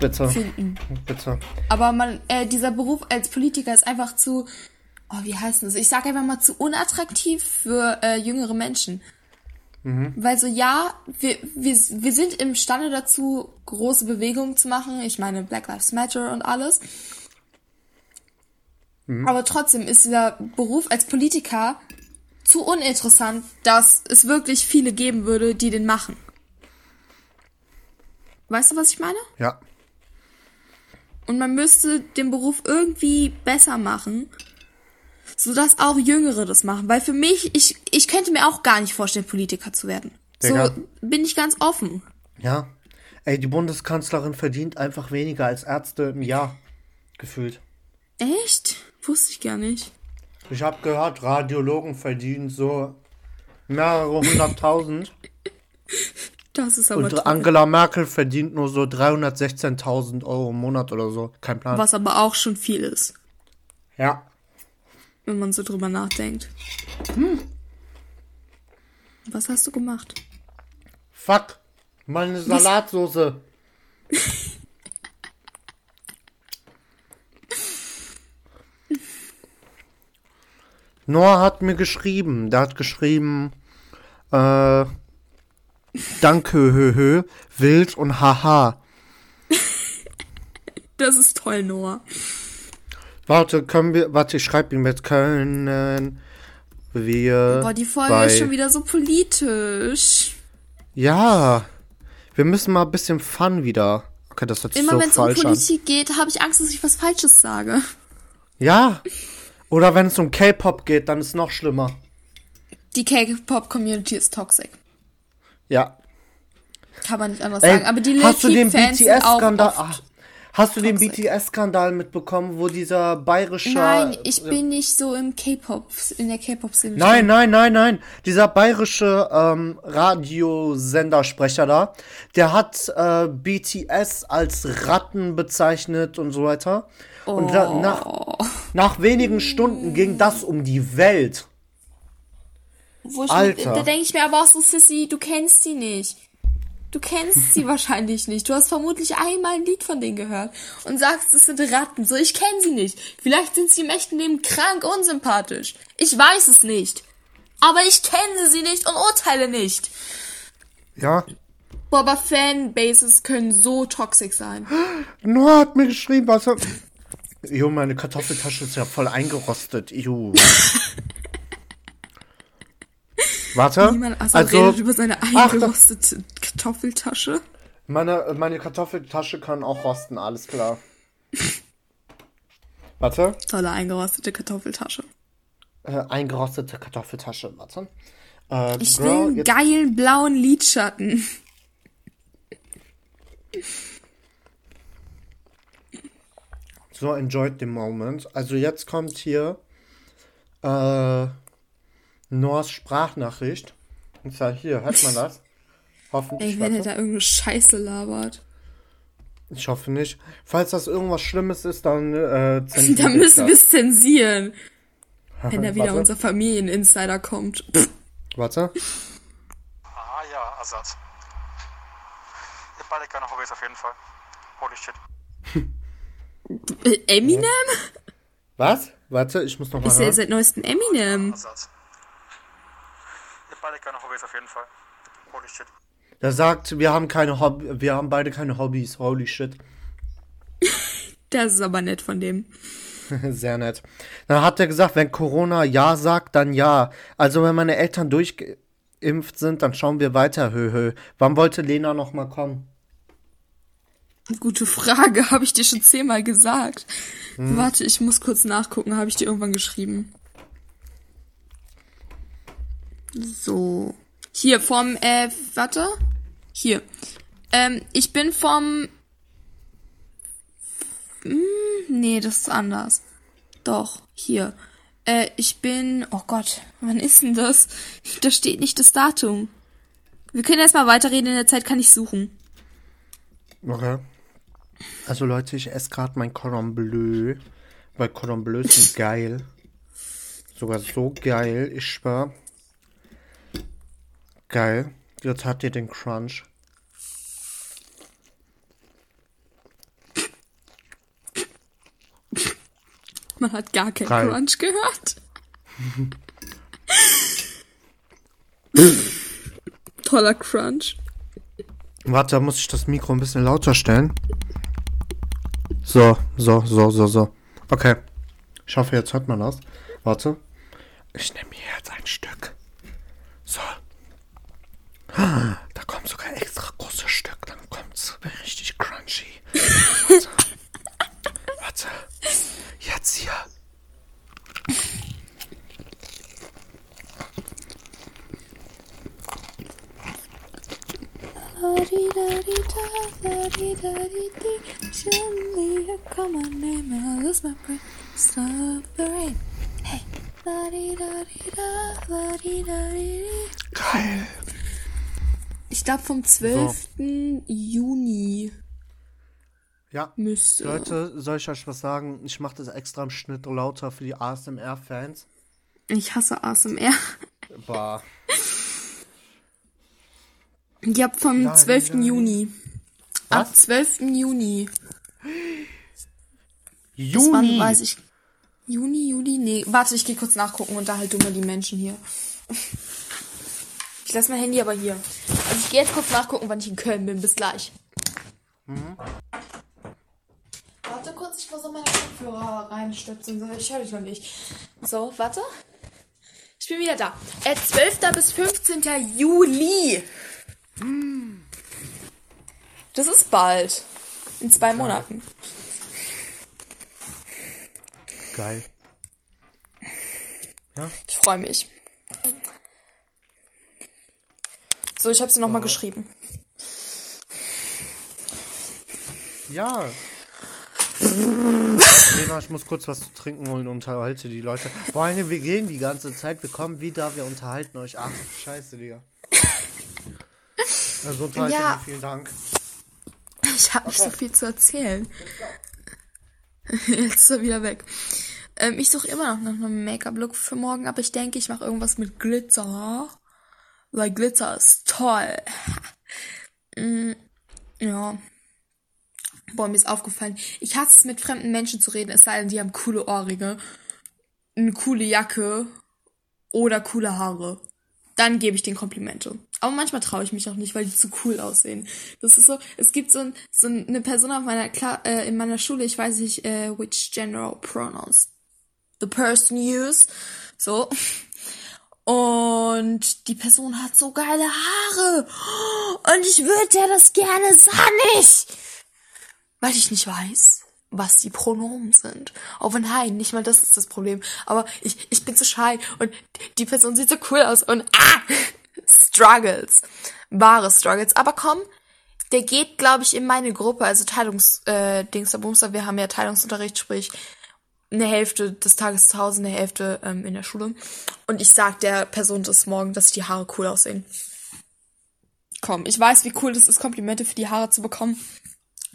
Bitte. finden. Bitte. Aber man, äh, dieser Beruf als Politiker ist einfach zu, oh, wie heißt das? Ich sag einfach mal zu unattraktiv für äh, jüngere Menschen. Weil so, ja, wir, wir, wir sind imstande dazu, große Bewegungen zu machen. Ich meine, Black Lives Matter und alles. Aber trotzdem ist dieser Beruf als Politiker zu uninteressant, dass es wirklich viele geben würde, die den machen. Weißt du, was ich meine? Ja. Und man müsste den Beruf irgendwie besser machen, sodass auch Jüngere das machen. Weil für mich, ich, ich könnte mir auch gar nicht vorstellen, Politiker zu werden. Digga. So bin ich ganz offen. Ja. Ey, die Bundeskanzlerin verdient einfach weniger als Ärzte im Jahr. Gefühlt. Echt? Wusste ich gar nicht. Ich habe gehört, Radiologen verdienen so mehrere hunderttausend. Das ist aber Und trocken. Angela Merkel verdient nur so 316.000 Euro im Monat oder so. Kein Plan. Was aber auch schon viel ist, Ja. wenn man so drüber nachdenkt. Was hast du gemacht? Fuck. Meine Salatsoße. Noah hat mir geschrieben. Der hat geschrieben, äh, danke, hö, hö, wild und haha. Das ist toll, Noah. Warte, können wir, warte, ich schreibe ihm jetzt, können wir Boah, die Folge bei, ist schon wieder so politisch. Ja, wir müssen mal ein bisschen Fun wieder. Okay, das hört sich Immer so wenn es um falsch an. Politik geht, habe ich Angst, dass ich was Falsches sage. Ja. Oder wenn es um K-Pop geht, dann ist es noch schlimmer. Die K-Pop-Community ist toxic. Ja. Kann man nicht anders Ey, sagen. Aber die hast du den BTS-Skandal? oft Ach, Hast du den toxic. BTS-Skandal mitbekommen, wo dieser bayerische. Nein, ich bin nicht so im K-Pop, in der K-Pop-Szene. Nein, nein, nein, nein. Dieser bayerische ähm, Radiosendersprecher da, der hat äh, BTS als Ratten bezeichnet und so weiter. Und da, Oh. nach, nach wenigen Stunden ging das um die Welt. Wo ich, Alter. Da denke ich mir aber auch so, Sissy, du kennst sie nicht. Du kennst sie wahrscheinlich nicht. Du hast vermutlich einmal ein Lied von denen gehört und sagst, es sind Ratten. So, ich kenne sie nicht. Vielleicht sind sie im echten Leben krank unsympathisch. Ich weiß es nicht. Aber ich kenne sie nicht und urteile nicht. Ja. Boah, aber Fanbases können so toxisch sein. Noah hat mir geschrieben, was er. Jo, meine Kartoffeltasche ist ja voll eingerostet. Jo. Warte. Niemand also, also, redet über seine Ach, eingerostete Kartoffeltasche. meine, meine Kartoffeltasche kann auch rosten, alles klar. Warte. Tolle eingerostete Kartoffeltasche. Äh, eingerostete Kartoffeltasche, warte. Äh, Ich will Girl, einen jetzt, geilen blauen Lidschatten. so enjoyed the moment. Also jetzt kommt hier äh, Noahs Sprachnachricht. Und zwar hier, hört man das? Hoffentlich. Ey, wenn er da irgendeine Scheiße labert. Ich hoffe nicht. Falls das irgendwas Schlimmes ist, dann äh, zensiere Da ich müssen wir es zensieren. Wenn da wieder Warte. unser Familieninsider kommt. Warte. Ah ja, Ersatz. Ihr beide keine Hobbys auf jeden Fall. Holy shit. Eminem? Was? Warte, ich muss noch mal Ist ja hören. seit neuestem Eminem. Ersatz. Beide keine Hobbys auf jeden Fall. Holy shit. Der sagt, wir haben keine Hobby, wir haben beide keine Hobbys. Holy shit. Das ist aber nett von dem. Sehr nett. Dann hat er gesagt, wenn Corona ja sagt, dann ja. Also wenn meine Eltern durchgeimpft sind, dann schauen wir weiter. Hö, hö. Wann wollte Lena noch mal kommen? Gute Frage, habe ich dir schon zehnmal gesagt. Warte, ich muss kurz nachgucken, habe ich dir irgendwann geschrieben. So. Hier, vom, äh, warte. Hier. Ähm, ich bin vom. Hm, nee, das ist anders. Doch, hier. Äh, ich bin. Oh Gott, wann ist denn das? Da steht nicht das Datum. Wir können erstmal weiterreden, in der Zeit kann ich suchen. Okay. Also Leute, ich esse gerade mein Cordon Bleu, weil Cordon Bleu sind geil. sogar so geil, ich schwör. Geil. Jetzt habt ihr den Crunch. Man hat gar keinen Geil. Crunch gehört. Toller Crunch. Warte, da muss ich das Mikro ein bisschen lauter stellen. So, so, so, so, so. Okay. Ich hoffe, jetzt hört man das. Warte. Ich nehme mir jetzt ein Stück. So. Da kommt sogar extra großes Stück. Dann kommt es richtig crunchy. Warte. Warte. Jetzt hier. Geil. Ich glaube vom 12. Juni Ja. müsste. Leute, soll ich euch was sagen? Ich mache das extra im Schnitt lauter für die ASMR-Fans. Ich hasse ASMR. Bah. Ich hab vom Nein, 12. nein. Juni. Ab Was? 12. Juni. Bis wann Juni. weiß ich. Juni, Juli? Nee, warte, ich gehe kurz nachgucken und da halt du mal die Menschen hier. Ich lasse mein Handy aber hier. Also ich gehe jetzt kurz nachgucken, wann ich in Köln bin. Bis gleich. Warte kurz, ich muss noch meine Kopfhörer reinstöpseln, sonst ich höre dich noch nicht. So, warte. Ich bin wieder da. Äh, 12. bis 15. Juli. Das ist bald. In zwei Monaten. Geil. Ich freue mich. So, ich habe sie nochmal geschrieben. Ja. Lena, ich muss kurz was zu trinken holen und unterhalte die Leute. Vor allem, wir gehen die ganze Zeit, wir kommen wieder, wir unterhalten euch. Ach, scheiße, Digga. Also, unterhalte Ja. vielen Dank. Ich habe nicht so viel zu erzählen. Jetzt ist er wieder weg. Ähm, ich suche immer noch nach einem Make-up-Look für morgen, aber ich denke, ich mache irgendwas mit Glitzer. Weil Glitzer ist toll. Mm, ja. Boah, mir ist aufgefallen. Ich hasse es, mit fremden Menschen zu reden, es sei denn, die haben coole Ohrringe, eine coole Jacke oder coole Haare. Dann gebe ich den Komplimente. Aber manchmal traue ich mich auch nicht, weil die zu cool aussehen. Das ist so, es gibt so, ein, so eine Person auf meiner Kla äh, in meiner Schule, ich weiß nicht, äh, which general pronouns the person use. So. Und die Person hat so geile Haare. Und ich würde der das gerne, nicht. Weil ich nicht weiß, was die Pronomen sind. Aber nein, nicht mal das ist das Problem. Aber ich, ich bin zu shy und die Person sieht so cool aus und ah, Struggles. Wahre Struggles. Aber komm, der geht, glaube ich, in meine Gruppe, also Teilungs, äh, Dings, Bumster, wir haben ja Teilungsunterricht, sprich, eine Hälfte des Tages zu Hause, eine Hälfte ähm, in der Schule. Und ich sag der Person das morgen, dass die Haare cool aussehen. Komm, ich weiß, wie cool das ist, Komplimente für die Haare zu bekommen.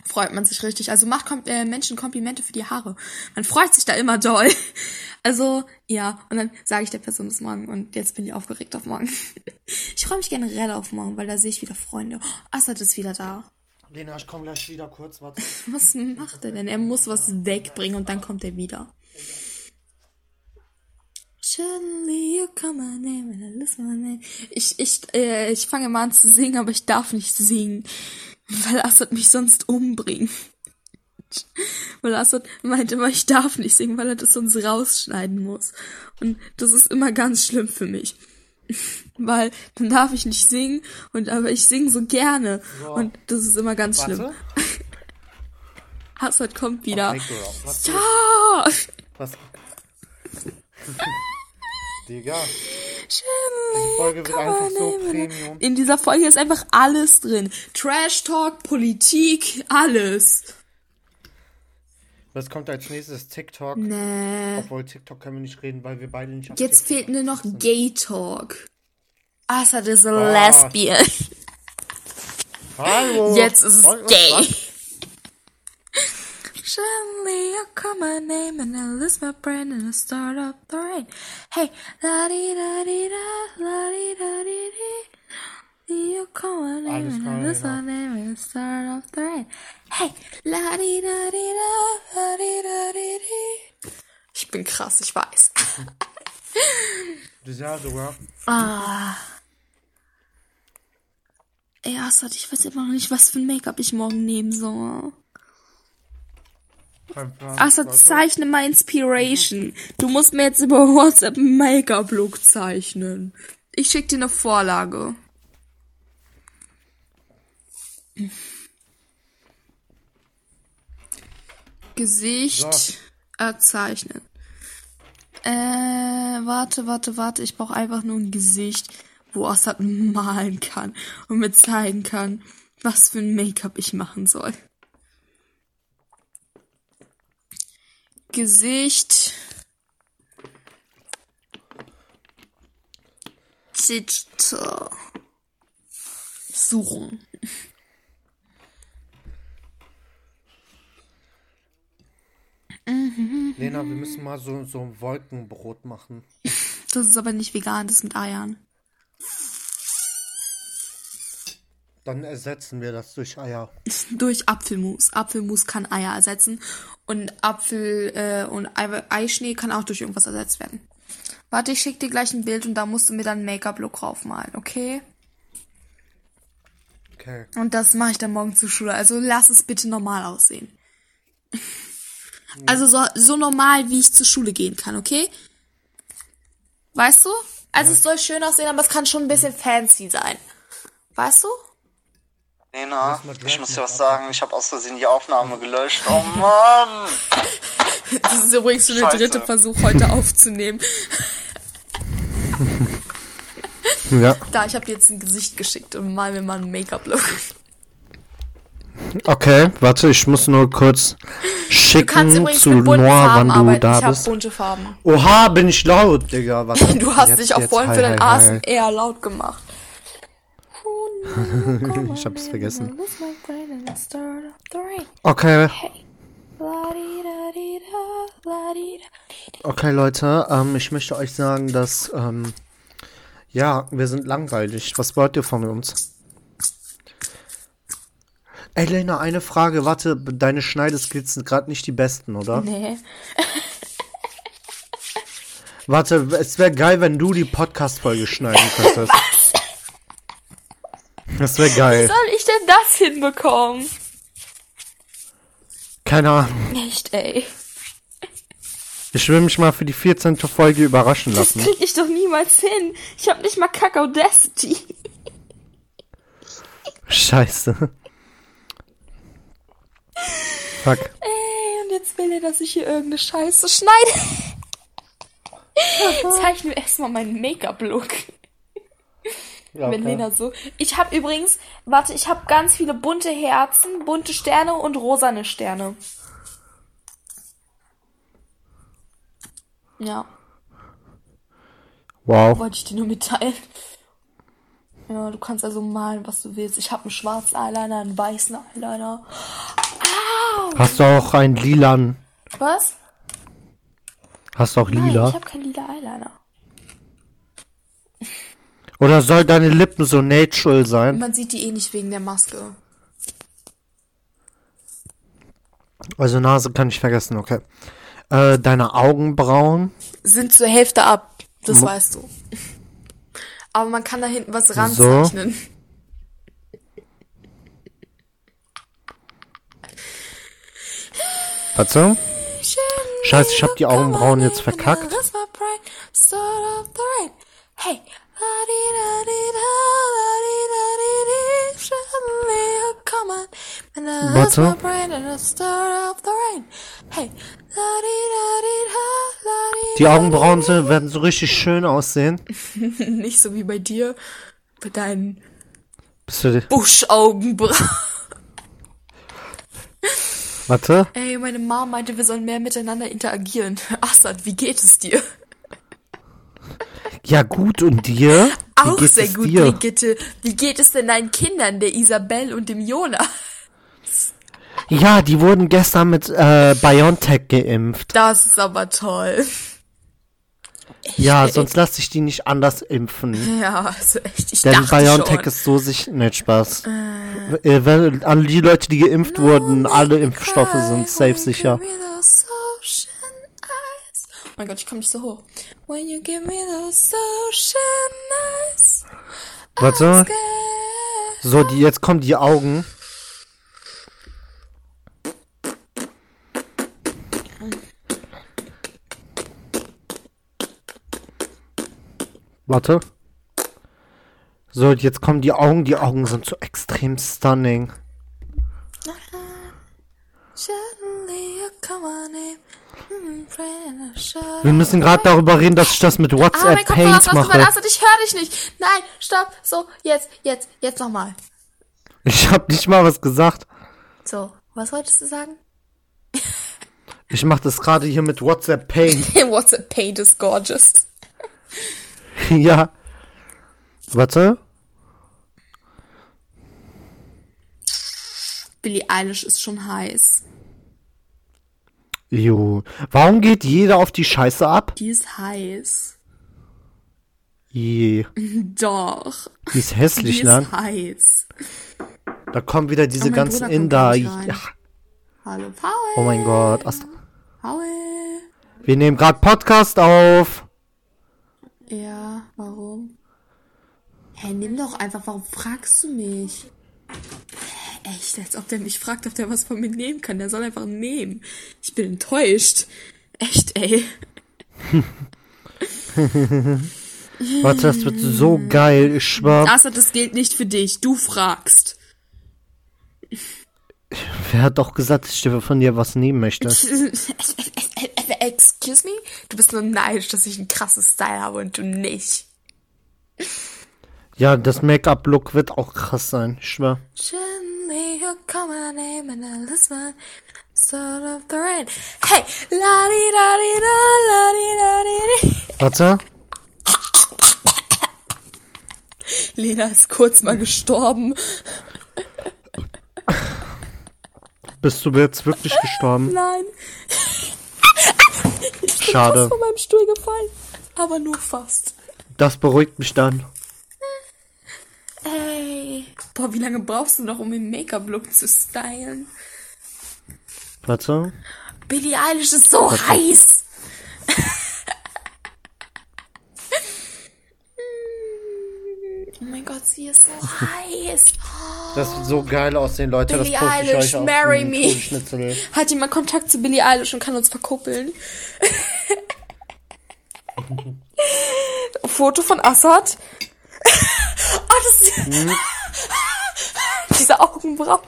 Freut man sich richtig. Also macht Kom äh, Menschen Komplimente für die Haare. Man freut sich da immer doll. Also, ja. Und dann sage ich der Person das morgen. Und jetzt bin ich aufgeregt auf morgen. Ich freue mich generell auf morgen, weil da sehe ich wieder Freunde. Oh, Assad ist wieder da. Lena, ich komme gleich wieder kurz, warte. Was macht er denn? Er muss was wegbringen und dann kommt er wieder. Ich, ich, äh, ich fange mal an zu singen, aber ich darf nicht singen, weil Assad mich sonst umbringt. Weil Assad meint immer, ich darf nicht singen, weil er das sonst rausschneiden muss. Und das ist immer ganz schlimm für mich. Weil dann darf ich nicht singen und aber ich singe so gerne. Und das ist immer ganz schlimm. Warte. Assad kommt wieder. Was? Ja! was? Digga. Die Folge wird einfach so Premium. In dieser Folge ist einfach alles drin. Trash Talk, Politik, alles. Was kommt als nächstes? TikTok. Nee. Obwohl TikTok können wir nicht reden, weil wir beide nicht Jetzt TikTok fehlt nur noch Gay Talk. Assad is a Ah. lesbian. Hallo. Jetzt ist es gay. Suddenly I call my name and I lose my brain and I start up the rain. Hey, la di da di da, la di da di di. You call my name and I lose my name and start up the rain. Hey, la di da di da, la di da di di. Ich bin krass, ich weiß. Ja, sogar. Ey, Assad, ich weiß immer noch nicht, was für ein Make-up ich morgen nehmen soll. Assad, zeichne mal Inspiration. Du musst mir jetzt über WhatsApp einen Make-up-Look zeichnen. Ich schick dir eine Vorlage. Gesicht So. erzeichnen. Äh, warte, warte, warte. Ich brauche einfach nur ein Gesicht, wo Assad malen kann und mir zeigen kann, was für ein Make-up ich machen soll. Gesicht. Digital. Suchen. Lena, wir müssen mal so, so ein Wolkenbrot machen. Das ist aber nicht vegan, das ist mit Eiern. Dann ersetzen wir das durch Eier. Durch Apfelmus. Apfelmus kann Eier ersetzen. Und Apfel äh, und Ei Eischnee kann auch durch irgendwas ersetzt werden. Warte, ich schick dir gleich ein Bild und da musst du mir dann Make-up-Look raufmalen, okay? Okay. Und das mache ich dann morgen zur Schule. Also lass es bitte normal aussehen. Also so, so normal, wie ich zur Schule gehen kann, okay? Weißt du? Also es soll schön aussehen, aber es kann schon ein bisschen fancy sein. Weißt du? Lena, ich muss dir was sagen, ich habe aus Versehen die Aufnahme gelöscht. Oh Mann! Das ist übrigens schon der dritte Versuch, heute aufzunehmen. Ja. Da, ich habe dir jetzt ein Gesicht geschickt und mal mir mal einen Make-up-Look. Okay, warte, ich muss nur kurz schicken zu Farben wann du da ich bist. bunte Farben. Oha, bin ich laut, Digga. Was Du hast jetzt, dich auch vorhin hi, für dein. ASMR laut gemacht. Ich hab's vergessen. Okay, okay, Leute, ähm, ich möchte euch sagen, dass, ähm, ja, wir sind langweilig. Was wollt ihr von uns? Ey, Lena, eine Frage. Warte, deine Schneideskills sind gerade nicht die besten, oder? Nee. Warte, es wäre geil, wenn du die Podcast-Folge schneiden könntest. Das wäre geil. Soll ich denn das hinbekommen? Keine Ahnung. Echt, ey. Ich will mich mal für die 14. Folge überraschen Das lassen. krieg ich doch niemals hin. Ich hab nicht mal Kakaudacity. Scheiße. Fuck. Ey, und jetzt will er, dass ich hier irgendeine Scheiße schneide. Zeichne mir erstmal meinen Make-up-Look. Ja, Wenn Lena so. Ich habe übrigens, warte, ich habe ganz viele bunte Herzen, bunte Sterne und rosane Sterne. Ja, Wow. wollte ich dir nur mitteilen. Ja, du kannst also malen, was du willst. Ich habe einen schwarzen Eyeliner, einen weißen Eyeliner. Hast du auch einen lilan? Was? Hast du auch Nein, lila? ich habe keinen lila Eyeliner. Oder soll deine Lippen so natural sein? Man sieht die eh nicht wegen der Maske. Also Nase kann ich vergessen, okay. Äh, deine Augenbrauen? Sind zur Hälfte ab. Das weißt du. Aber man kann da hinten was ranzeichnen. Warte. Scheiße, ich hab die Augenbrauen jetzt verkackt. Hey. Warte. Hey. Die Augenbrauen werden so richtig schön aussehen. Nicht so wie bei dir. Bei deinen Bist du, Buschaugenbrauen. warte. Ey, meine Mom meinte, wir sollen mehr miteinander interagieren. Assad, wie geht es dir? Ja, gut, und dir? Auch sehr gut, dir? Brigitte. Wie geht es denn deinen Kindern, der Isabel und dem Jonas? Ja, die wurden gestern mit äh, BioNTech geimpft. Das ist aber toll. Ja, sonst lasse ich die nicht anders impfen. Ja, also echt, ich Denn dachte BioNTech schon. ist so sich nicht Spaß. Äh, wenn, alle die Leute, die geimpft wurden, alle Impfstoffe sind safe sicher. Oh mein Gott, ich komme nicht so hoch. When you give me those ocean eyes. Warte. So, die, jetzt kommen die Augen. Warte. So, jetzt kommen die Augen. Die Augen sind so extrem stunning. Mm, shut Wir müssen gerade darüber reden, dass ich das mit Ah, WhatsApp mein Kopfhörer Paint ist mache. rausgefallen. ich höre dich nicht. Nein, stopp. So, jetzt, jetzt, jetzt nochmal. Ich habe nicht mal was gesagt. So, was wolltest du sagen? Ich mache das gerade hier mit WhatsApp Paint. WhatsApp Paint is gorgeous. ja. Warte. Billie Eilish ist schon heiß. Jo. Warum geht jeder auf die Scheiße ab? Die ist heiß. Je. Doch. Die ist Die hässlich, ist ne? heiß. Da kommen wieder diese Oh, ganzen Inder. Ja. Hallo, Paul. Oh mein Gott. Ast Paul. Wir nehmen gerade Podcast auf. Ja, warum? Hä, nimm doch einfach, warum fragst du mich? Echt, als ob der mich fragt, ob der was von mir nehmen kann. Der soll einfach nehmen. Ich bin enttäuscht. Echt, ey. Warte, das wird so geil. Ich schwör. Assad, das gilt nicht für dich. Du fragst. Wer hat doch gesagt, dass ich dir von dir was nehmen möchte? Excuse me? Du bist nur neidisch, dass ich einen krassen Style habe und du nicht. Ja, das Make-up-Look wird auch krass sein. Ich schwör. Hey. Warte. Lena ist kurz mal gestorben. Bist du jetzt wirklich gestorben? Nein, Schade. von meinem Stuhl gefallen. Aber nur fast. Das beruhigt mich dann. Ey. Boah, wie lange brauchst du noch, um den Make-up-Look zu stylen? Warte. Billie Eilish ist so heiß. oh mein Gott, sie ist so heiß. Das wird so geil aussehen, Leute. Billie ich Eilish, marry me. Hat jemand Kontakt zu Billie Eilish und kann uns verkuppeln? Foto von Assad. oh, das ist... Diese Augenbrauen.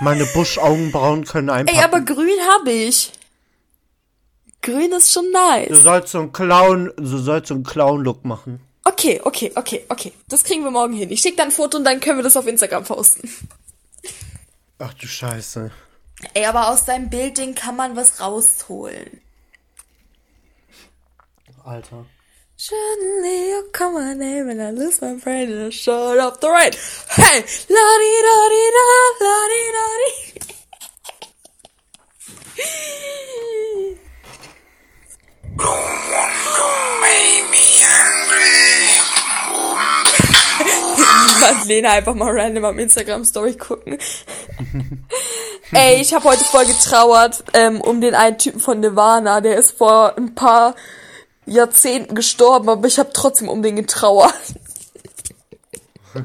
Meine Buschaugenbrauen können Ey, einpacken. aber grün habe ich. Grün ist schon Du nice. sollst so einen Clown, du sollst so einen Clown-Look machen. Okay, okay, okay, okay. Das kriegen wir morgen hin. Ich schicke dann ein Foto und dann können wir das auf Instagram posten. Ach du Scheiße. Ey, aber aus deinem Bildding kann man was rausholen. Alter. Suddenly you call my name and I lose my brain and I shut up the rain. Hey, la di da di da, la di da di. Madeleine einfach mal random am Instagram Story gucken. Ey, ich habe heute voll getrauert ähm, um den einen Typen von Nirvana. Der ist vor ein paar Jahrzehnten gestorben, aber ich habe trotzdem um den getrauert.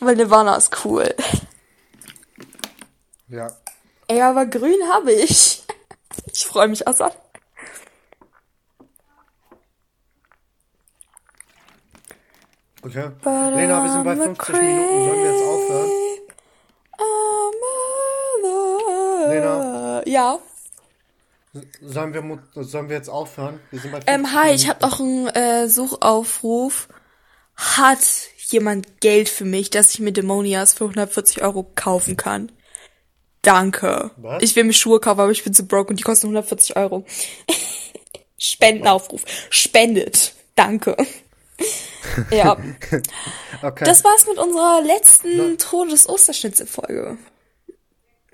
Weil Nirvana ist cool. Ja. Ey, aber grün habe ich. Ich freue mich, Assad. Okay. Lena, wir sind bei 50 Minuten. Sollen wir jetzt aufhören? Ja. Sollen wir, sollen wir jetzt aufhören? Wir sind bei 50 Ähm, hi, ich habe noch einen äh, Suchaufruf. Hat jemand Geld für mich, dass ich mir Dämonias für 140 Euro kaufen kann? Danke. Was? Ich will mir Schuhe kaufen, aber ich bin zu broke und die kosten 140 Euro. Spendenaufruf. Spendet. Danke. Ja, Okay. das war's mit unserer letzten Todes-Osterschnitzel-Folge.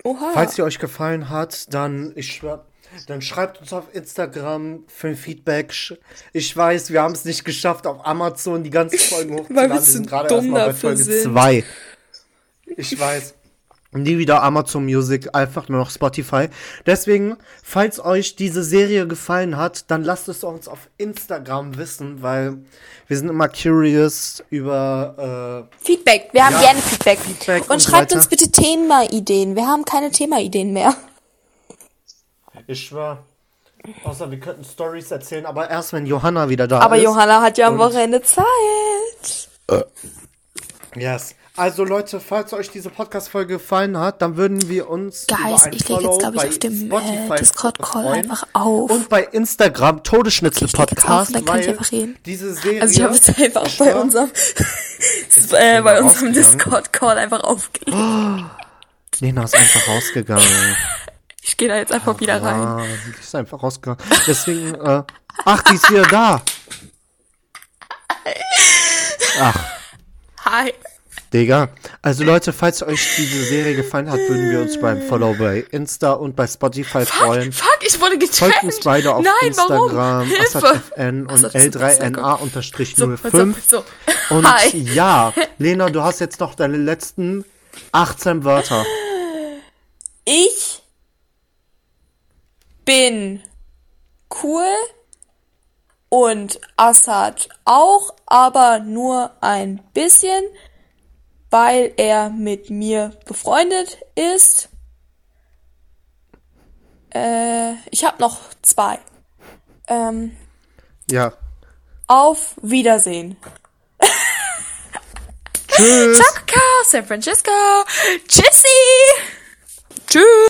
Oha. Falls sie euch gefallen hat, dann ich schwör, dann schreibt uns auf Instagram für ein Feedback. Ich weiß, wir haben es nicht geschafft, auf Amazon die ganzen Folgen hochzuladen. wir sind gerade dumm erst mal bei Folge sind. 2. Ich weiß. Nie wieder Amazon Music, einfach nur noch Spotify. Deswegen, falls euch diese Serie gefallen hat, dann lasst es uns auf Instagram wissen, weil wir sind immer curious über äh, Feedback. Wir haben Ja, gerne Feedback. Feedback und und schreibt weiter. uns bitte Themaideen. Wir haben keine Themaideen mehr. Ich schwör. Außer wir könnten Stories erzählen, aber erst wenn Johanna wieder da Aber ist. Johanna hat ja am Wochenende Zeit. Yes. Also Leute, falls euch diese Podcast-Folge gefallen hat, dann würden wir uns Guys, ich leg jetzt, ich, auf dem, äh, Discord-Call einfach auf. Und bei Instagram Todesschnitzel Okay, dann kann ich einfach reden. diese Serie... Also ich habe jetzt einfach bei unserem, äh, bei unserem? Discord-Call einfach aufgelegt. Lena ist einfach rausgegangen. Ich gehe da jetzt einfach wieder rein. Ah, die ist einfach rausgegangen. Deswegen, äh, ach, die ist wieder da. Ach, Hi. Digga. Also Leute, falls euch diese Serie gefallen hat, würden wir uns beim Follow bei Insta und bei Spotify freuen. Fuck, ich wurde getaggt. Folgt uns beide auf Nein, Instagram. AssadFN und Assad, sehr gut. L3NA-05. So, so. Und Hi. ja, Lena, du hast jetzt noch deine letzten 18 Wörter. Ich bin cool und Assad auch, aber nur ein bisschen, weil er mit mir befreundet ist. Äh, ich habe noch zwei. Ähm, Ja. auf Wiedersehen. Tschüss. Ciao, Kakao, San Francisco. Tschüssi. Tschüss.